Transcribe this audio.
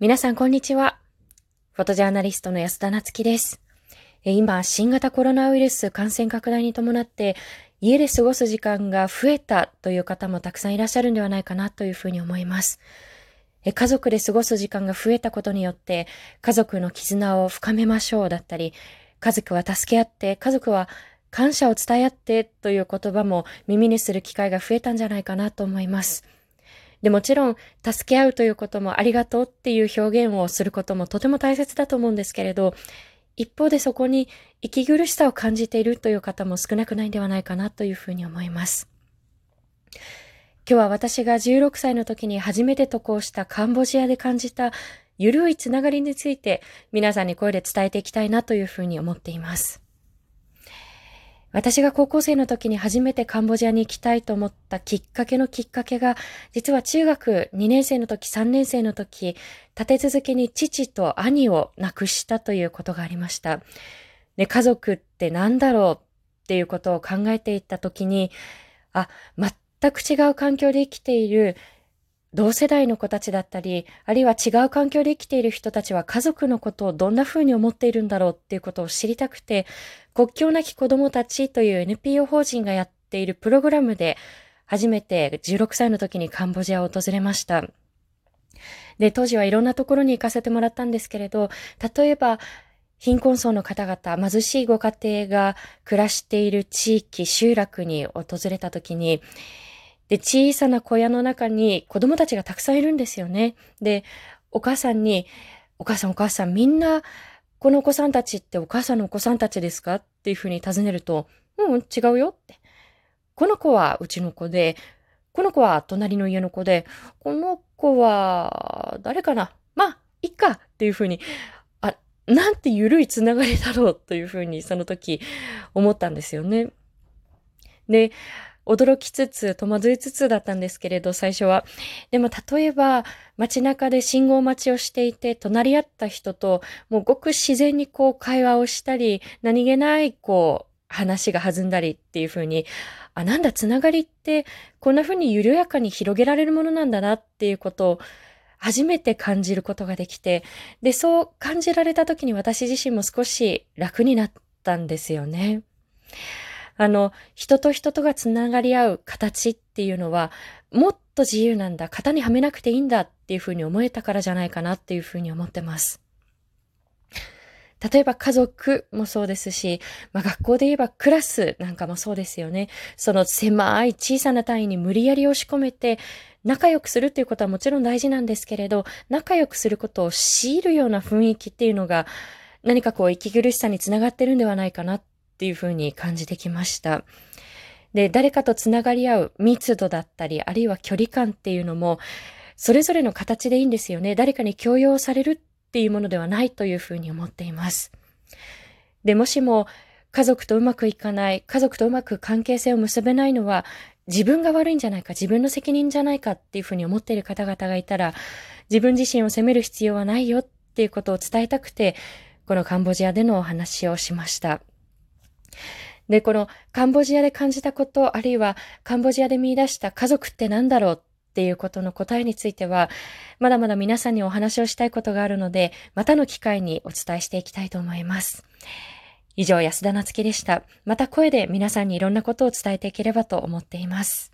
皆さん、こんにちは。フォトジャーナリストの安田なつきです。今、新型コロナウイルス感染拡大に伴って、家で過ごす時間が増えたという方もたくさんいらっしゃるんではないかなというふうに思います。家族で過ごす時間が増えたことによって、家族の絆を深めましょうだったり、家族は助け合って、家族は感謝を伝え合ってという言葉も耳にする機会が増えたんじゃないかなと思います。で、もちろん、助け合うということもありがとうっていう表現をすることもとても大切だと思うんですけれど、一方でそこに息苦しさを感じているという方も少なくないんではないかなというふうに思います。今日は私が16歳の時に初めて渡航したカンボジアで感じたゆるいつながりについて皆さんに声で伝えていきたいなというふうに思っています。私が高校生の時に初めてカンボジアに行きたいと思ったきっかけのきっかけが、実は中学2年生の時、3年生の時、立て続けに父と兄を亡くしたということがありました。で、家族って何だろうっていうことを考えていった時に、あ、全く違う環境で生きている同世代の子たちだったり、あるいは違う環境で生きている人たちは家族のことをどんな風に思っているんだろうっていうことを知りたくて、国境なき子供たちという NPO 法人がやっているプログラムで、初めて16歳の時にカンボジアを訪れました。で、当時はいろんなところに行かせてもらったんですけれど、例えば、貧困層の方々、貧しいご家庭が暮らしている地域、集落に訪れた時に、で、小さな小屋の中に子供たちがたくさんいるんですよね。で、お母さんに、お母さんお母さんみんな、このお子さんたちってお母さんのお子さんたちですか？っていうふうに尋ねると、うん、違うよって。この子はうちの子で、この子は隣の家の子で、この子は誰かな？まあ、いっかっていうふうに、あ、なんて緩いつながりだろう？というふうにその時思ったんですよね。で、驚きつつ、戸惑いつつだったんですけれど、最初は。でも、例えば、街中で信号待ちをしていて、隣り合った人と、もうごく自然にこう会話をしたり、何気ないこう、話が弾んだりっていう風に、あ、なんだ、つながりって、こんな風に緩やかに広げられるものなんだなっていうことを、初めて感じることができて、で、そう感じられた時に私自身も少し楽になったんですよね。あの、人と人とがつながり合う形っていうのは、もっと自由なんだ、型にはめなくていいんだっていうふうに思えたからじゃないかなっていうふうに思ってます。例えば家族もそうですし、まあ、学校で言えばクラスなんかもそうですよね。その狭い小さな単位に無理やり押し込めて、仲良くするっていうことはもちろん大事なんですけれど、仲良くすることを強いるような雰囲気っていうのが、何かこう息苦しさにつながってるんではないかなっっていうふうに感じてきました。で、誰かとつながり合う密度だったり、あるいは距離感っていうのも、それぞれの形でいいんですよね。誰かに強要されるっていうものではないというふうに思っています。で、もしも家族とうまくいかない、家族とうまく関係性を結べないのは、自分が悪いんじゃないか、自分の責任じゃないかっていうふうに思っている方々がいたら、自分自身を責める必要はないよっていうことを伝えたくて、このカンボジアでのお話をしました。で、このカンボジアで感じたこと、あるいはカンボジアで見出した家族って何だろうっていうことの答えについては、まだまだ皆さんにお話をしたいことがあるので、またの機会にお伝えしていきたいと思います。以上、安田なつきでした。また声で皆さんにいろんなことを伝えていければと思っています。